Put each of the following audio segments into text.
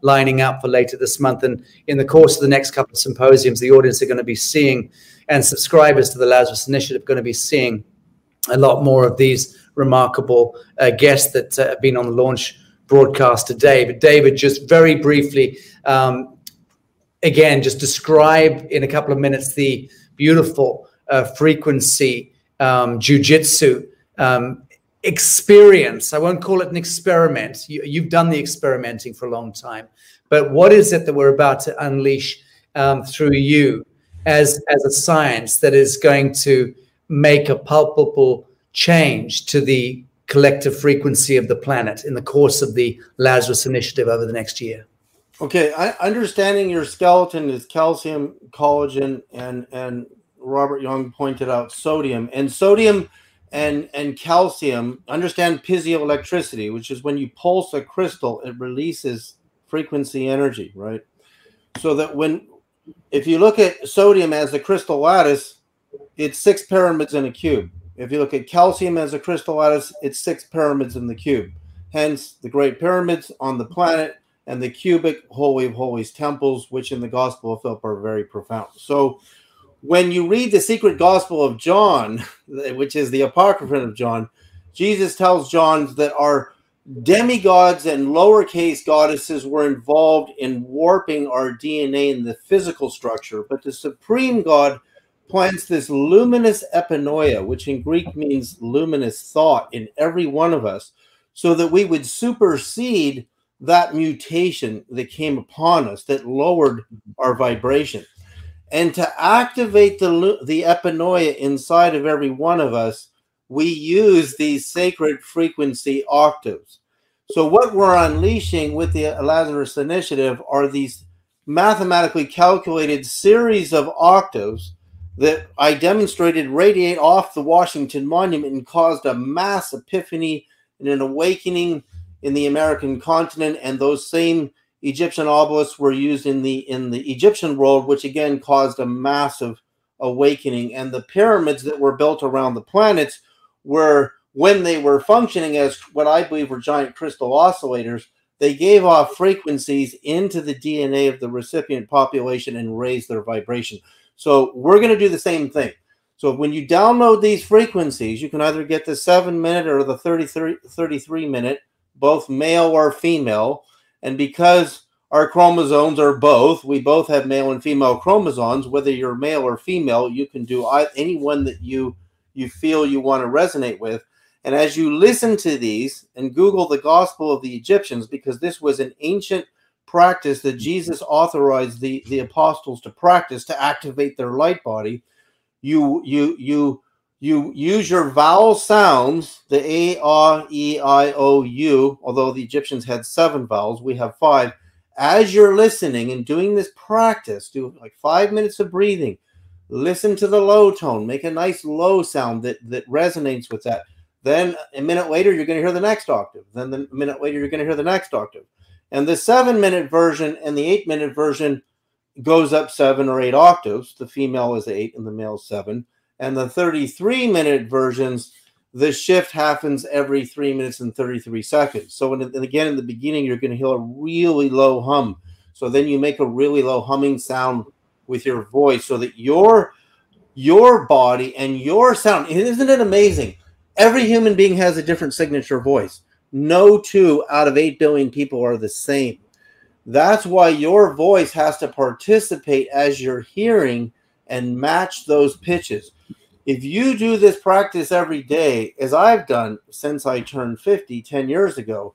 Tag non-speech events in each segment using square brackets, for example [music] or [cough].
lining up for later this month. And in the course of the next couple of symposiums, the audience are going to be seeing, and subscribers to the Lazarus Initiative are going to be seeing a lot more of these remarkable uh, guests that uh, have been on the launch broadcast today. But David, just very briefly, um, again, just describe in a couple of minutes the beautiful uh, frequency um, jujitsu um, experience. I won't call it an experiment. You, have done the experimenting for a long time, but what is it that we're about to unleash um, through you as as a science that is going to make a palpable change to the collective frequency of the planet in the course of the Lazarus Initiative over the next year? Okay, I, understanding your skeleton is calcium, collagen, and and Robert Young pointed out sodium and sodium and and calcium. Understand piezoelectricity, which is when you pulse a crystal, it releases frequency energy, right? So that when if you look at sodium as a crystal lattice, it's six pyramids in a cube. If you look at calcium as a crystal lattice, it's six pyramids in the cube. Hence, the great pyramids on the planet and the cubic holy of holies temples, which in the Gospel of Philip are very profound. So, when you read the secret Gospel of John, [laughs] which is the Apocrypha of John, Jesus tells John that our demigods and lowercase goddesses were involved in warping our DNA in the physical structure, but the supreme God plants this luminous epinoia, which in Greek means luminous thought, in every one of us, so that we would supersede that mutation that came upon us that lowered our vibration. And to activate the, the epinoia inside of every one of us, we use these sacred frequency octaves. So, what we're unleashing with the Lazarus Initiative are these mathematically calculated series of octaves that I demonstrated radiate off the Washington Monument and caused a mass epiphany and an awakening in the American continent. And those same Egyptian obelisks were used in the in the Egyptian world, which again caused a massive awakening. And the pyramids that were built around the planets were, when they were functioning as what I believe were giant crystal oscillators, they gave off frequencies into the DNA of the recipient population and raised their vibration. So we're going to do the same thing. So when you download these frequencies, you can either get the 7 minute or the 33, 33 minute, both male or female. And because our chromosomes are both, we both have male and female chromosomes, whether you're male or female, you can do any one that you you feel you want to resonate with. And as you listen to these and Google the Gospel of the Egyptians, because this was an ancient practice that Jesus authorized the, the apostles to practice to activate their light body, you you you you use your vowel sounds, the A, R, E, I, O, U, although the Egyptians had seven vowels, we have five. As you're listening and doing this practice, do like five minutes of breathing. Listen to the low tone, make a nice low sound that, that resonates with that. Then a minute later, you're going to hear the next octave. Then the minute later, you're going to hear the next octave. And the seven minute version and the eight minute version goes up seven or eight octaves. The female is eight and the male is seven. And the 33 minute versions, the shift happens every three minutes and 33 seconds. So, and again, in the beginning, you're going to hear a really low hum. So then you make a really low humming sound with your voice so that your your body and your sound isn't it amazing every human being has a different signature voice no two out of 8 billion people are the same. That's why your voice has to participate as you're hearing and match those pitches. If you do this practice every day, as I've done since I turned 50 10 years ago,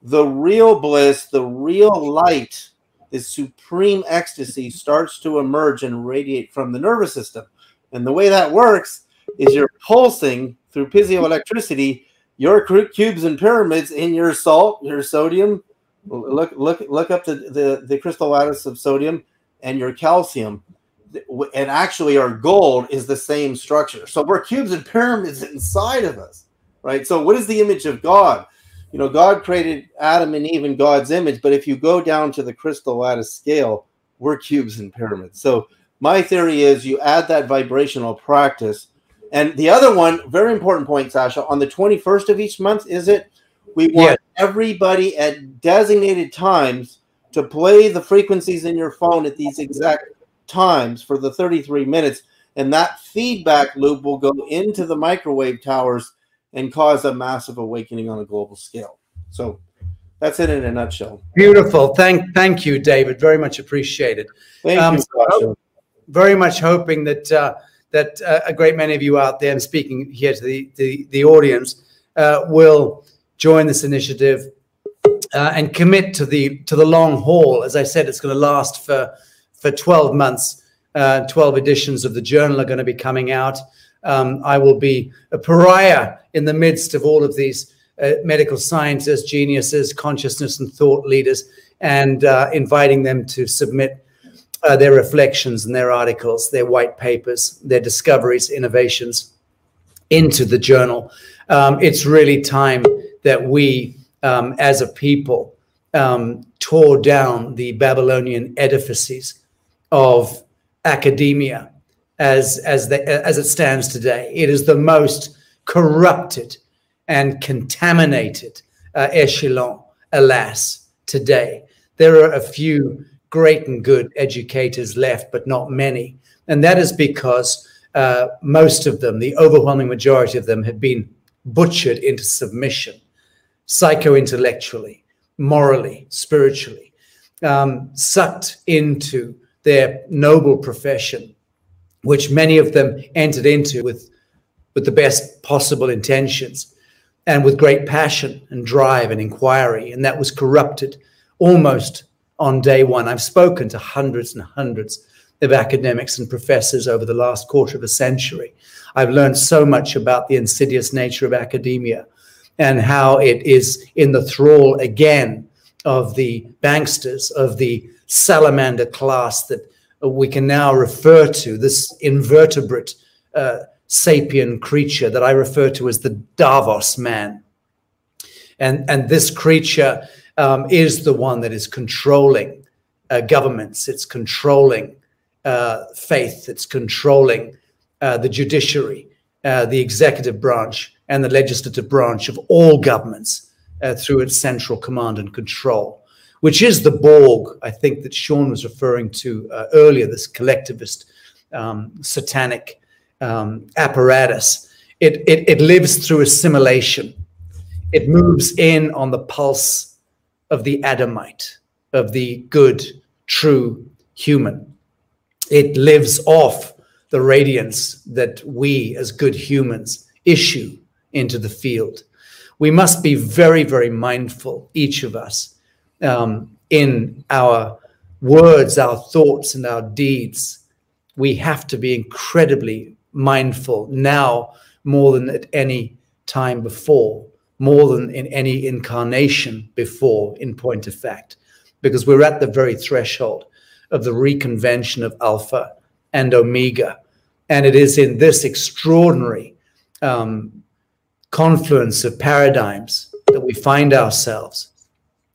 the real bliss, the real light, this supreme ecstasy starts to emerge and radiate from the nervous system. And the way that works is you're pulsing through piezoelectricity your cubes and pyramids in your salt, your sodium. Look, look, look up the, the, the crystal lattice of sodium and your calcium. And actually, our gold is the same structure. So we're cubes and pyramids inside of us, right? So, what is the image of God? You know, God created Adam and Eve in God's image, but if you go down to the crystal lattice scale, we're cubes and pyramids. So, my theory is you add that vibrational practice and the other one, very important point, Sacha, on the 21st of each month, is it? We want yeah. everybody at designated times to play the frequencies in your phone at these exact times for the 33 minutes. And that feedback loop will go into the microwave towers and cause a massive awakening on a global scale. So that's it in a nutshell. Beautiful. Thank, thank you, David. Very much appreciated. Thank um, you. very much hoping that uh, that uh, a great many of you out there, and speaking here to the the, the audience, uh, will join this initiative uh, and commit to the to the long haul. As I said, it's going to last for for 12 months. Uh, 12 editions of the journal are going to be coming out. Um, I will be a pariah in the midst of all of these uh, medical scientists, geniuses, consciousness and thought leaders, and uh, inviting them to submit uh, their reflections and their articles, their white papers, their discoveries, innovations into the journal. Um, it's really time that we, um, as a people, um, tore down the Babylonian edifices of academia as as the, as it stands today. It is the most corrupted and contaminated uh, echelon, alas, today. There are a few great and good educators left, but not many, and that is because uh, most of them, the overwhelming majority of them, have been butchered into submission, psycho intellectually, morally, spiritually, um, sucked into their noble profession, which many of them entered into with, with the best possible intentions and with great passion and drive and inquiry. And that was corrupted almost on day one. I've spoken to hundreds and hundreds of academics and professors over the last quarter of a century. I've learned so much about the insidious nature of academia and how it is in the thrall again of the banksters, of the salamander class that we can now refer to, this invertebrate uh, sapient creature that I refer to as the Davos man. And, and this creature um, is the one that is controlling uh, governments, it's controlling uh, faith, it's controlling uh, the judiciary, uh, the executive branch, and the legislative branch of all governments uh, through its central command and control, which is the Borg, I think, that Sean was referring to uh, earlier, this collectivist um, satanic um, apparatus. It, it, it lives through assimilation. It moves in on the pulse of the Adamite, of the good, true human. It lives off the radiance that we as good humans issue into the field. We must be very, very mindful, each of us, um, in our words, our thoughts, and our deeds. We have to be incredibly mindful now more than at any time before, more than in any incarnation before, in point of fact, because we're at the very threshold of the reconvention of Alpha and Omega. And it is in this extraordinary um, confluence of paradigms that we find ourselves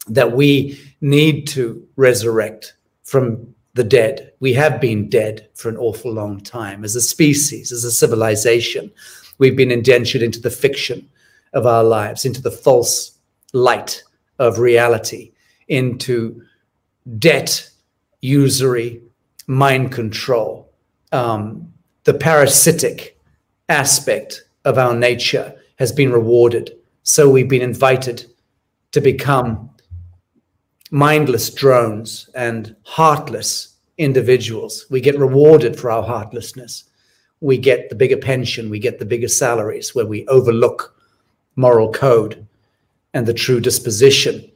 that we need to resurrect from the dead. We have been dead for an awful long time as a species, as a civilization. We've been indentured into the fiction of our lives, into the false light of reality, into debt, usury, mind control, um, the parasitic aspect of our nature has been rewarded. So we've been invited to become mindless drones and heartless individuals. We get rewarded for our heartlessness. We get the bigger pension, we get the bigger salaries where we overlook moral code and the true disposition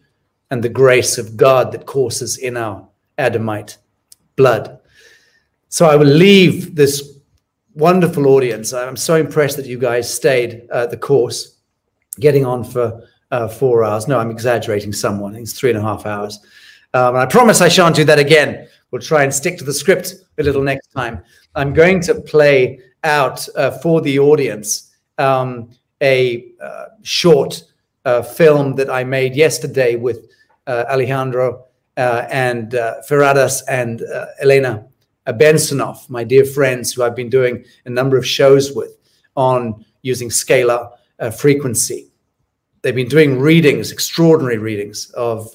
and the grace of God that courses in our Adamite blood. So I will leave this wonderful audience. I'm so impressed that you guys stayed uh, the course, getting on for uh, four hours. No, I'm exaggerating someone. It's three and a half hours. Um, and I promise I shan't do that again. We'll try and stick to the script a little next time. I'm going to play out uh, for the audience um, a uh, short uh, film that I made yesterday with uh, Alejandro uh, and Ferradas and Elena Bensonoff, my dear friends who I've been doing a number of shows with on using scalar frequency. They've been doing readings, extraordinary readings of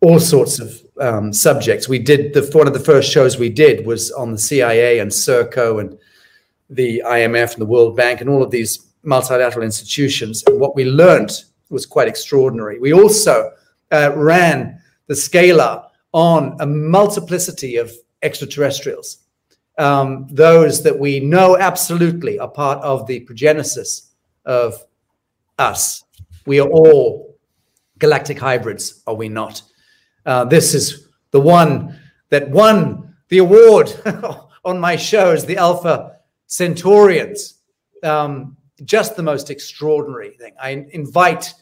all sorts of um, subjects. We did the one of the first shows we did was on the CIA and Serco and the IMF and the World Bank and all of these multilateral institutions. And what we learned was quite extraordinary. We also uh, ran the scalar on a multiplicity of extraterrestrials, um, those that we know absolutely are part of the progenesis of us. We are all galactic hybrids, are we not? Uh, this is the one that won the award [laughs] on my show shows, the Alpha Centaurians. Um, just the most extraordinary thing. I invite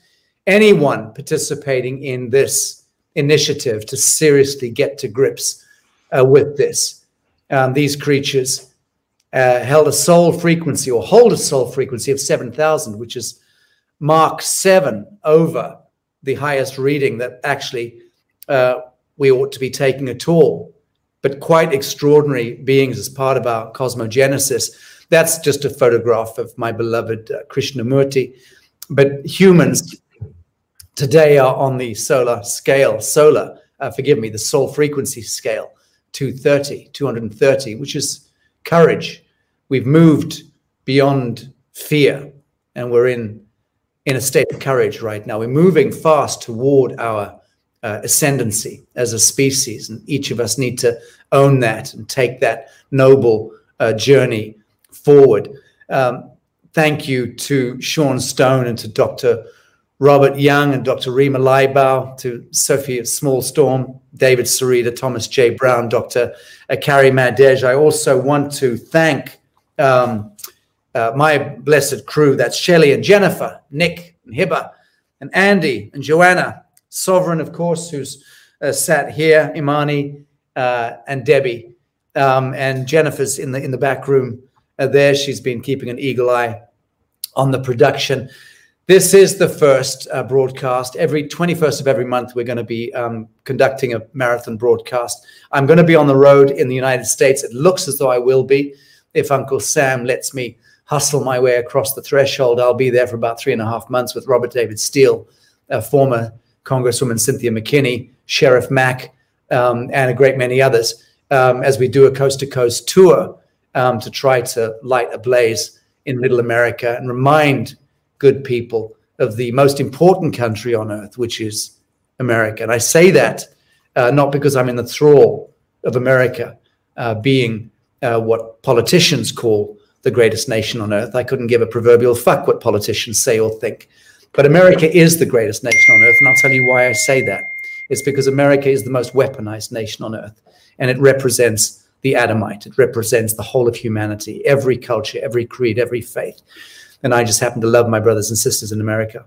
anyone participating in this initiative to seriously get to grips uh, with this. Um, these creatures uh, held a soul frequency or hold a soul frequency of 7,000, which is Mark 7 over the highest reading that actually uh, we ought to be taking at all. But quite extraordinary beings as part of our cosmogenesis. That's just a photograph of my beloved uh, Krishnamurti. But humans today are on the solar scale, solar, uh, forgive me, the soul frequency scale, 230, 230, which is courage. We've moved beyond fear and we're in, in a state of courage right now. We're moving fast toward our uh, ascendancy as a species, and each of us need to own that and take that noble uh, journey forward. Um, thank you to Sean Stone and to Dr. Robert Young and Dr. Rima Laibow, to Sophia Smallstorm, David Sereda, Thomas J. Brown, Dr. Carrie Madej. I also want to thank um, uh, my blessed crew. That's Shelley and Jennifer, Nick and Hiba, and Andy and Joanna, Sovereign, of course, who's uh, sat here, Imani uh, and Debbie. Um, and Jennifer's in the in the back room uh, there. She's been keeping an eagle eye on the production. This is the first uh, broadcast. Every 21st of every month, we're going to be um, conducting a marathon broadcast. I'm going to be on the road in the United States. It looks as though I will be. If Uncle Sam lets me hustle my way across the threshold, I'll be there for about three and a half months with Robert David Steele, former Congresswoman Cynthia McKinney, Sheriff Mack, um, and a great many others um, as we do a coast to coast tour um, to try to light a blaze in Middle America and remind good people of the most important country on earth, which is America. And I say that uh, not because I'm in the thrall of America uh, being uh, what politicians call the greatest nation on earth. I couldn't give a proverbial fuck what politicians say or think. But America is the greatest nation on earth. And I'll tell you why I say that. It's because America is the most weaponized nation on earth. And it represents the Adamite, it represents the whole of humanity, every culture, every creed, every faith and I just happen to love my brothers and sisters in America.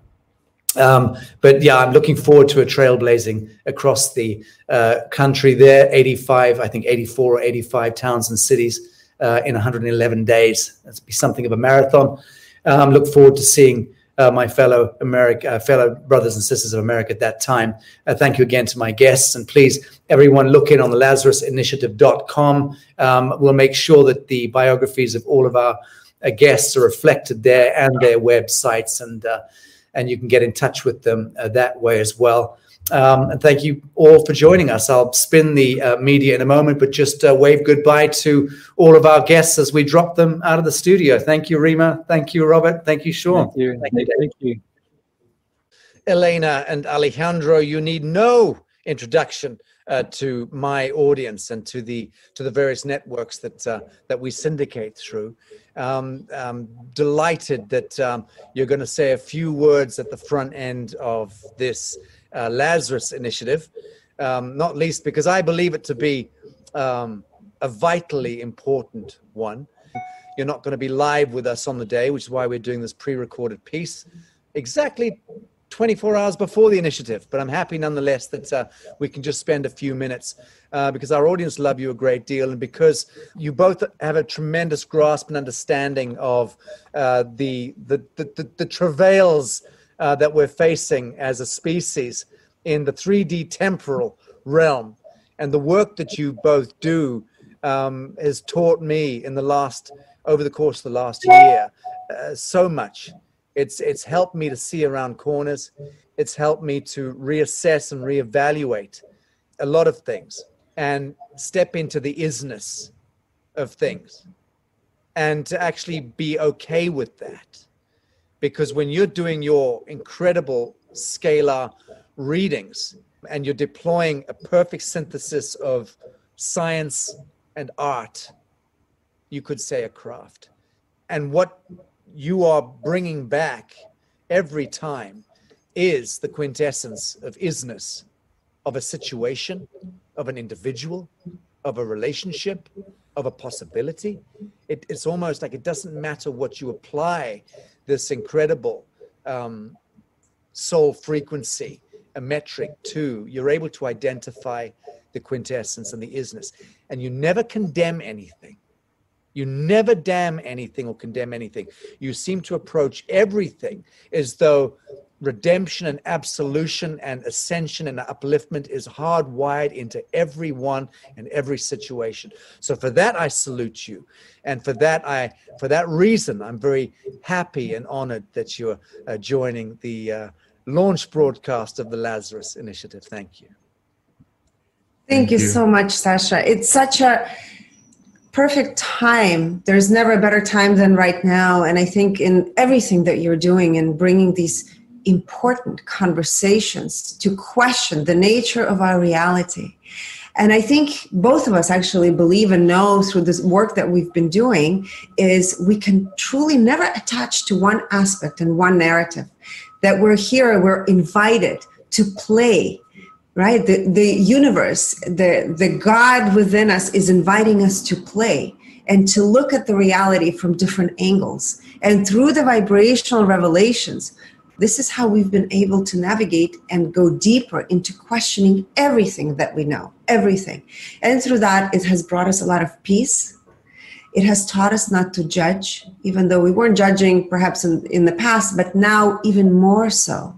Um, but yeah, I'm looking forward to a trailblazing across the uh, country there. 85, I think 84 or 85 towns and cities in 111 days. That's be something of a marathon. Um, look forward to seeing uh, my fellow America, uh, fellow brothers and sisters of America at that time. Uh, thank you again to my guests, and please, everyone, look in on the LazarusInitiative.com. Um, we'll make sure that the biographies of all of our uh, guests are reflected there and their websites, and uh, and you can get in touch with them uh, that way as well. Um, and thank you all for joining us. I'll spin the uh, media in a moment, but just uh, wave goodbye to all of our guests as we drop them out of the studio. Thank you, Rima. Thank you, Robert. Thank you, Sean. Thank you. Thank you. Thank you. Elena and Alejandro, you need no introduction uh, to my audience and to the to the various networks that uh, that we syndicate through. Um, um, delighted that um, you're going to say a few words at the front end of this uh, Lazarus initiative, um, not least because I believe it to be um, a vitally important one. You're not going to be live with us on the day, which is why we're doing this pre-recorded piece. Exactly 24 hours before the initiative, but I'm happy nonetheless that uh, we can just spend a few minutes uh, because our audience love you a great deal and because you both have a tremendous grasp and understanding of uh, the, the, the, the, the travails uh, that we're facing as a species in the 3D temporal realm. And the work that you both do um, has taught me in the last, over the course of the last year, uh, so much It's it's helped me to see around corners. It's helped me to reassess and reevaluate a lot of things and step into the isness of things and to actually be okay with that. Because when you're doing your incredible scalar readings and you're deploying a perfect synthesis of science and art, you could say a craft. And what you are bringing back every time is the quintessence of isness of a situation, of an individual, of a relationship, of a possibility. It, it's almost like it doesn't matter what you apply this incredible um, soul frequency, a metric to, you're able to identify the quintessence and the isness. And you never condemn anything. You never damn anything or condemn anything. You seem to approach everything as though redemption and absolution and ascension and upliftment is hardwired into everyone and every situation. So for that I salute you, and for that I for that reason I'm very happy and honored that you're uh, joining the uh, launch broadcast of the Lazarus Initiative. Thank you. Thank, Thank you, you so much, Sacha. It's such a perfect time. There's never a better time than right now. And I think in everything that you're doing and bringing these important conversations to question the nature of our reality. And I think both of us actually believe and know through this work that we've been doing is we can truly never attach to one aspect and one narrative. That we're here, we're invited to play right the, the universe the, the god within us is inviting us to play and to look at the reality from different angles and through the vibrational revelations this is how we've been able to navigate and go deeper into questioning everything that we know everything. And through that it has brought us a lot of peace. It has taught us not to judge even though we weren't judging perhaps in, in the past but now even more so.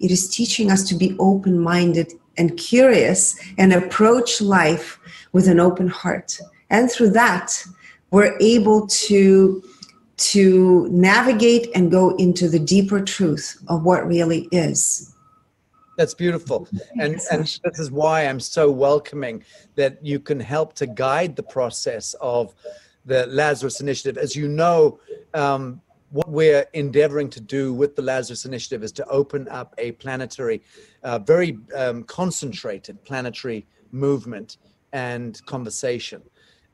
It is teaching us to be open minded and curious and approach life with an open heart. And through that, we're able to to navigate and go into the deeper truth of what really is. That's beautiful. And, and this is why I'm so welcoming that you can help to guide the process of the Lazarus Initiative. As you know, um, what we're endeavoring to do with the Lazarus Initiative is to open up a planetary, uh, very um, concentrated planetary movement and conversation.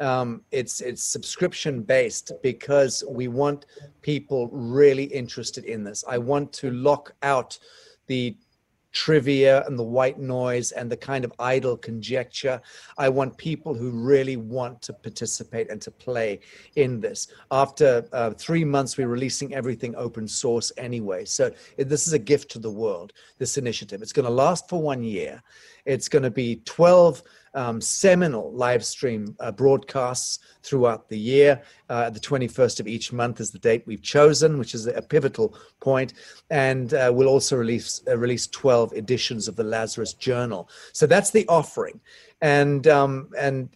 Um, it's it's subscription based because we want people really interested in this. I want to lock out the trivia and the white noise and the kind of idle conjecture. I want people who really want to participate and to play in this. After uh, three months, we're releasing everything open source anyway. So this is a gift to the world, this initiative. It's going to last for one year. It's going to be 12 um, seminal live stream uh, broadcasts throughout the year. Uh, the 21st of each month is the date we've chosen, which is a pivotal point. And uh, we'll also release uh, release 12 editions of the Lazarus Journal. So that's the offering, and um, and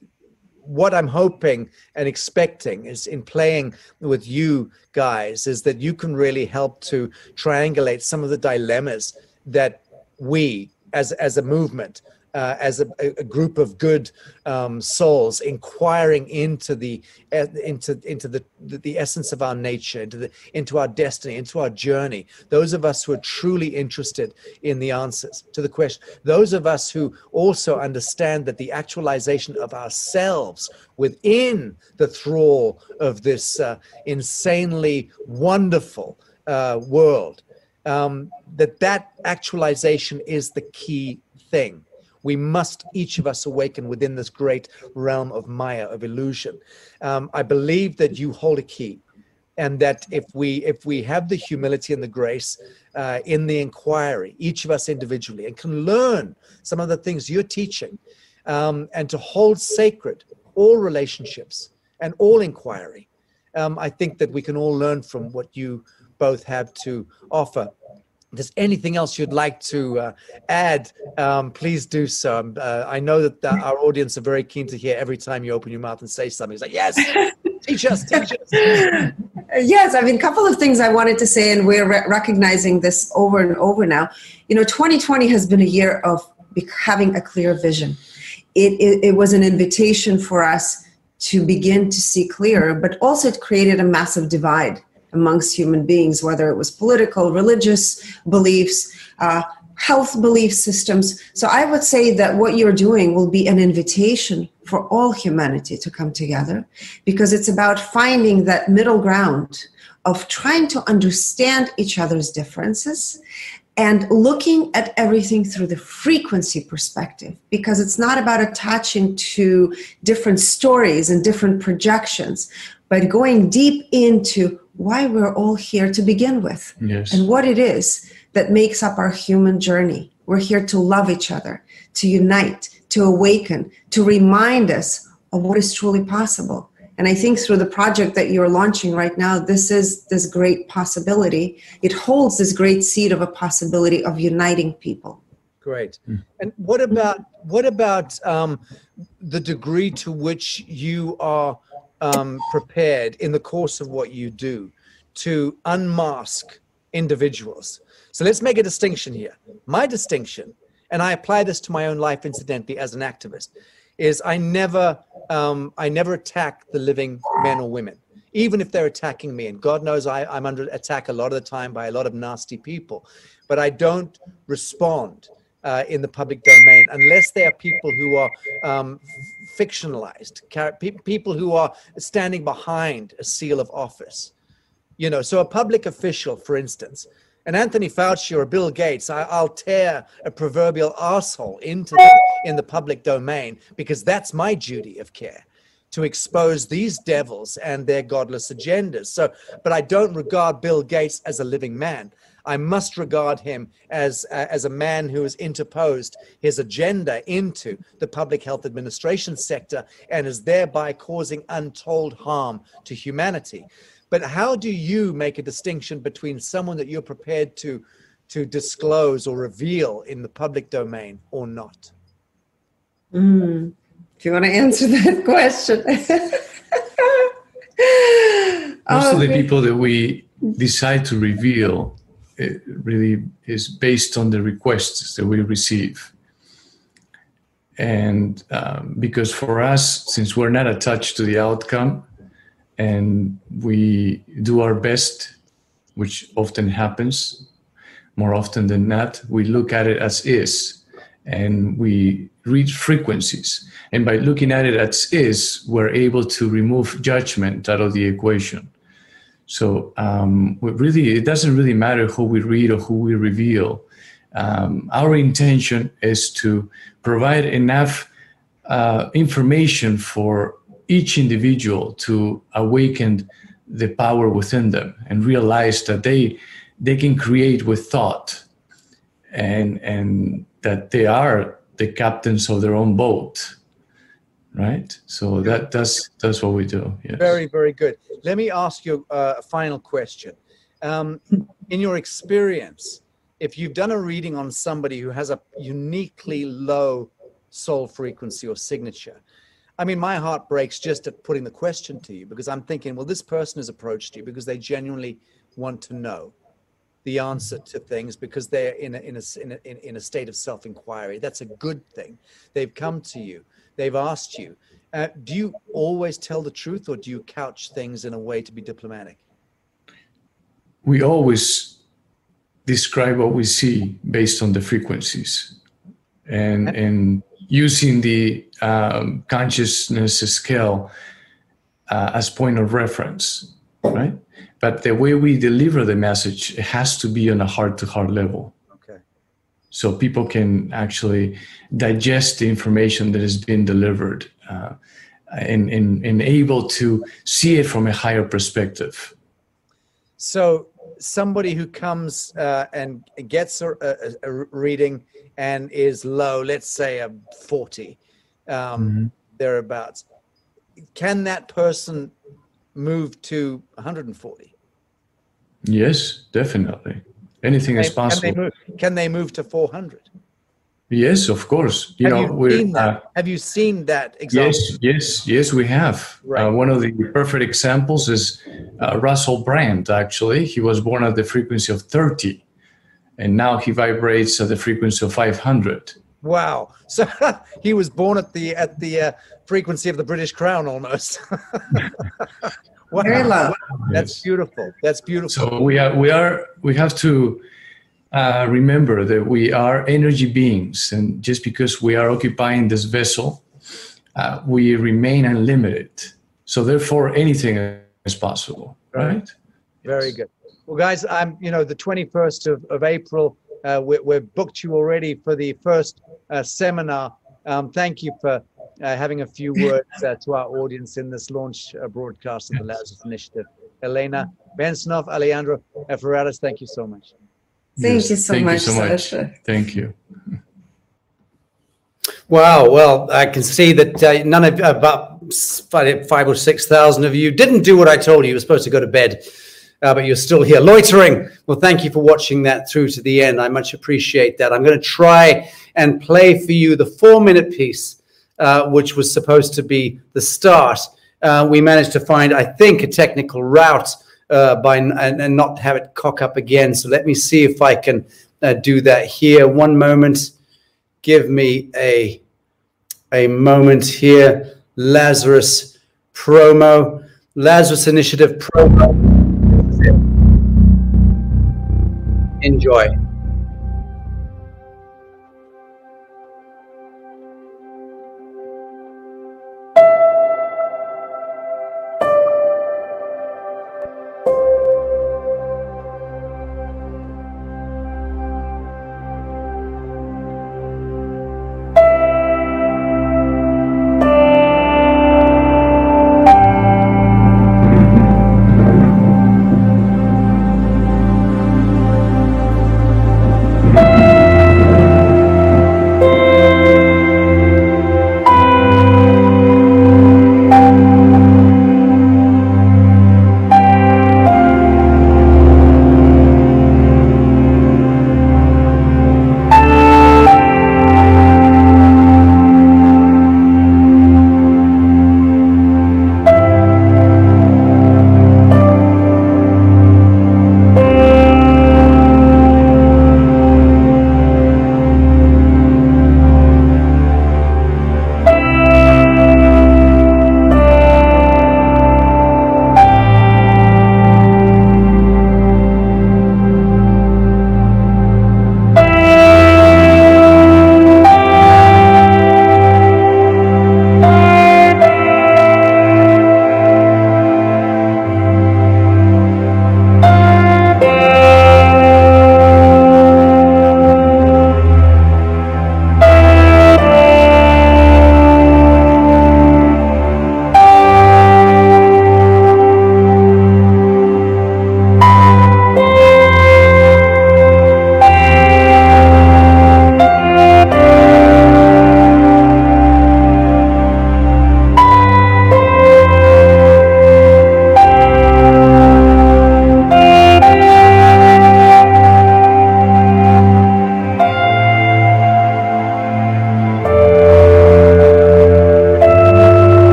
what I'm hoping and expecting is in playing with you guys is that you can really help to triangulate some of the dilemmas that we as as a movement uh, as a, a, group of good um, souls inquiring into the into into the the essence of our nature into the into our destiny into our journey. Those of us who are truly interested in the answers to the question. Those of us who also understand that the actualization of ourselves within the thrall of this uh, insanely wonderful uh, world um, that that actualization is the key thing we must each of us awaken within this great realm of Maya, of illusion. Um, I believe that you hold a key and that if we if we have the humility and the grace uh, in the inquiry each of us individually and can learn some of the things you're teaching um, and to hold sacred all relationships and all inquiry um, i think that we can all learn from what you both have to offer there's anything else you'd like to uh, add, um, please do so. Um, uh, I know that the, our audience are very keen to hear every time you open your mouth and say something. It's like, yes, teach us, teach us. [laughs] yes, I mean, a couple of things I wanted to say, and we're re- recognizing this over and over now. You know, 2020 has been a year of having a clear vision. It, it, it was an invitation for us to begin to see clearer, but also it created a massive divide amongst human beings, whether it was political, religious beliefs, uh, health belief systems. So I would say that what you're doing will be an invitation for all humanity to come together because it's about finding that middle ground of trying to understand each other's differences and looking at everything through the frequency perspective because it's not about attaching to different stories and different projections but going deep into why we're all here to begin with yes. and what it is that makes up our human journey we're here to love each other to unite to awaken to remind us of what is truly possible and I think through the project that you're launching right now, this is this great possibility. It holds this great seed of a possibility of uniting people. Great. Hmm. And what about what about um, the degree to which you are um, prepared in the course of what you do to unmask individuals? So let's make a distinction here. My distinction, and I apply this to my own life incidentally as an activist, is I never um, I never attack the living men or women, even if they're attacking me. And God knows I, I'm under attack a lot of the time by a lot of nasty people, but I don't respond uh, in the public domain unless they are people who are um, fictionalized, people who are standing behind a seal of office. You know, so a public official, for instance, and Anthony Fauci or Bill Gates, I, will tear a proverbial asshole into them in the public domain because that's my duty of care to expose these devils and their godless agendas. So, but I don't regard Bill Gates as a living man. I must regard him as uh, as a man who has interposed his agenda into the public health administration sector and is thereby causing untold harm to humanity. But how do you make a distinction between someone that you're prepared to to disclose or reveal in the public domain or not? Mm. Do you want to answer [laughs] that question? Most of the people that we decide to reveal it really is based on the requests that we receive. And um, because for us, since we're not attached to the outcome, and we do our best, which often happens more often than not. We look at it as is and we read frequencies. And by looking at it as is, we're able to remove judgment out of the equation. So um, really, it doesn't really matter who we read or who we reveal. Um, our intention is to provide enough uh, information for each individual to awaken the power within them and realize that they they can create with thought and and that they are the captains of their own boat right so that that's that's what we do yes. very very good let me ask you a final question um, in your experience if you've done a reading on somebody who has a uniquely low soul frequency or signature I mean, my heart breaks just at putting the question to you because I'm thinking, well, this person has approached you because they genuinely want to know the answer to things because they're in a, in a, in a, in a state of self inquiry. That's a good thing. They've come to you, they've asked you. Uh, do you always tell the truth or do you couch things in a way to be diplomatic? We always describe what we see based on the frequencies. And, and using the um, consciousness scale uh, as point of reference, right? But the way we deliver the message it has to be on a heart-to-heart level. So people can actually digest the information that has been delivered uh, and, and, and able to see it from a higher perspective. So somebody who comes uh, and gets a, a, a, reading and is low, let's say a 40, um, mm-hmm. thereabouts, can that person move to 140? Yes, definitely. Anything can is possible. Can they, move, can they move to 400? Yes, of course. You have know, you seen that? Uh, have you seen that example? Yes, yes, yes, we have. Right. Uh, one of the perfect examples is uh, Russell Brand. Actually, he was born at the frequency of 30, and now he vibrates at the frequency of 500. Wow! [laughs] So he was born at the at the uh, frequency of the British Crown, almost. [laughs] wow. Very low. That's yes. beautiful. That's beautiful. So we are we are we have to uh, remember that we are energy beings, and just because we are occupying this vessel, uh, we remain unlimited. So therefore, anything is possible, right? Very yes. good. Well, guys, I'm you know the 21st of, of April. Uh, we, we've booked you already for the first uh, seminar. Um, thank you for uh, having a few words uh, to our audience in this launch uh, broadcast of the Lazarus Initiative. Elena Bensonoff, Alejandro Ferraris, thank you so much. Thank yes, you so thank much, you so Sacha. Thank you. Wow. Well, I can see that uh, none of about five or six thousand of you didn't do what I told you. You were supposed to go to bed, uh, but you're still here loitering. Well, thank you for watching that through to the end. I much appreciate that. I'm going to try and play for you the four-minute piece, uh, which was supposed to be the start. Uh, we managed to find, I think, a technical route uh, by and, and, not have it cock up again. So let me see if I can uh, do that here. One moment. Give me a a moment here. Lazarus promo. Lazarus Initiative promo. Enjoy.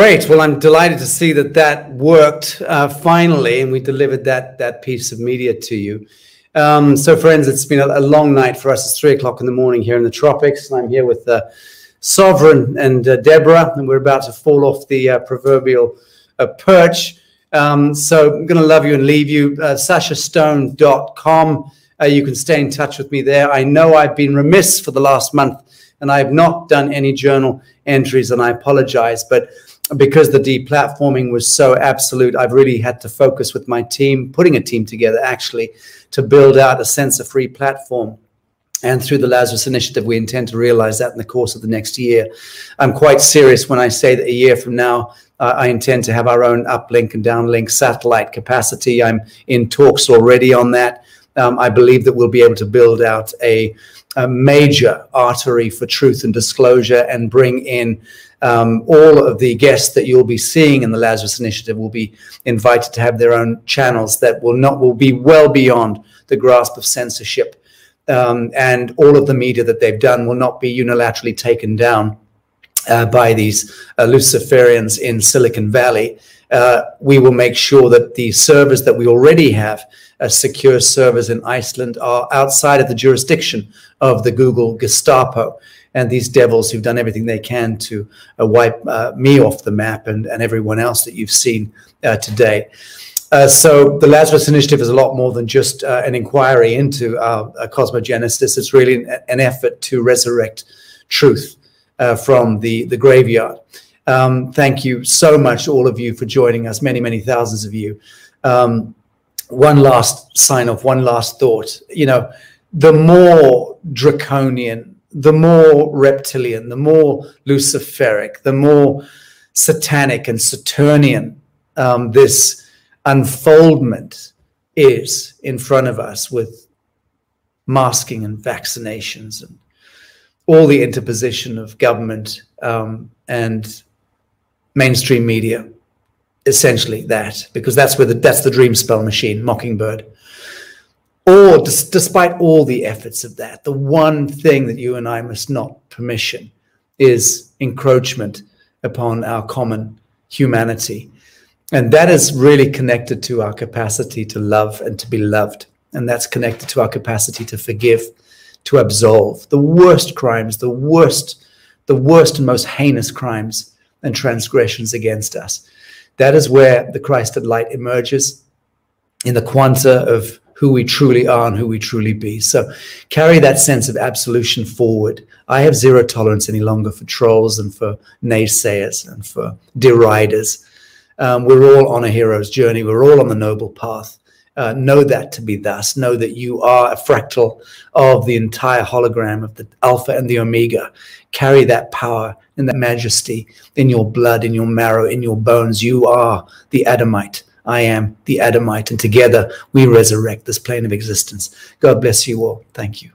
Great. Well, I'm delighted to see that that worked uh, finally, and we delivered that that piece of media to you. Um, so, friends, it's been a, a, long night for us. It's three o'clock in the morning here in the tropics, and I'm here with uh, Sovereign and uh, Deborah, and we're about to fall off the uh, proverbial uh, perch. Um, so, I'm going to love you and leave you. Uh, SachaStone.com. Uh, you can stay in touch with me there. I know I've been remiss for the last month, and I have not done any journal entries, and I apologize, but because the deplatforming was so absolute, I've really had to focus with my team, putting a team together actually, to build out a sense of free platform. And through the Lazarus Initiative, we intend to realize that in the course of the next year. I'm quite serious when I say that a year from now, uh, I intend to have our own uplink and downlink satellite capacity. I'm in talks already on that. Um, I believe that we'll be able to build out a, a major artery for truth and disclosure and bring in um, all of the guests that you'll be seeing in the Lazarus Initiative will be invited to have their own channels that will not will be well beyond the grasp of censorship, um, and all of the media that they've done will not be unilaterally taken down uh, by these uh, Luciferians in Silicon Valley. Uh, we will make sure that the servers that we already have, uh, secure servers in Iceland, are outside of the jurisdiction of the Google Gestapo and these devils who've done everything they can to uh, wipe uh, me off the map and, and everyone else that you've seen uh, today. Uh, so the Lazarus Initiative is a lot more than just uh, an inquiry into cosmogenesis. It's really an, an, effort to resurrect truth from the, the graveyard. Um, thank you so much, all of you, for joining us, many, many thousands of you. Um, one last sign off, one last thought. You know, the more draconian the more reptilian, the more luciferic, the more satanic and Saturnian um, this unfoldment is in front of us with masking and vaccinations and all the interposition of government um, and mainstream media essentially that because that's where the that's the Dreamspell machine mockingbird or despite all the efforts of that, the one thing that you and I must not permission is encroachment upon our common humanity. And that is really connected to our capacity to love and to be loved. And that's connected to our capacity to forgive, to absolve the worst crimes, the worst, the worst and most heinous crimes and transgressions against us. That is where the Christed light emerges in the quanta of who we truly are and who we truly be. So carry that sense of absolution forward. I have zero tolerance any longer for trolls and for naysayers and for deriders. Um, we're all on a hero's journey. We're all on the noble path. Uh, know that to be thus. Know that you are a fractal of the entire hologram of the Alpha and the Omega. Carry that power and that majesty in your blood, in your marrow, in your bones. You are the Adamite I am the Adamite, and together we resurrect this plane of existence. God bless you all. Thank you.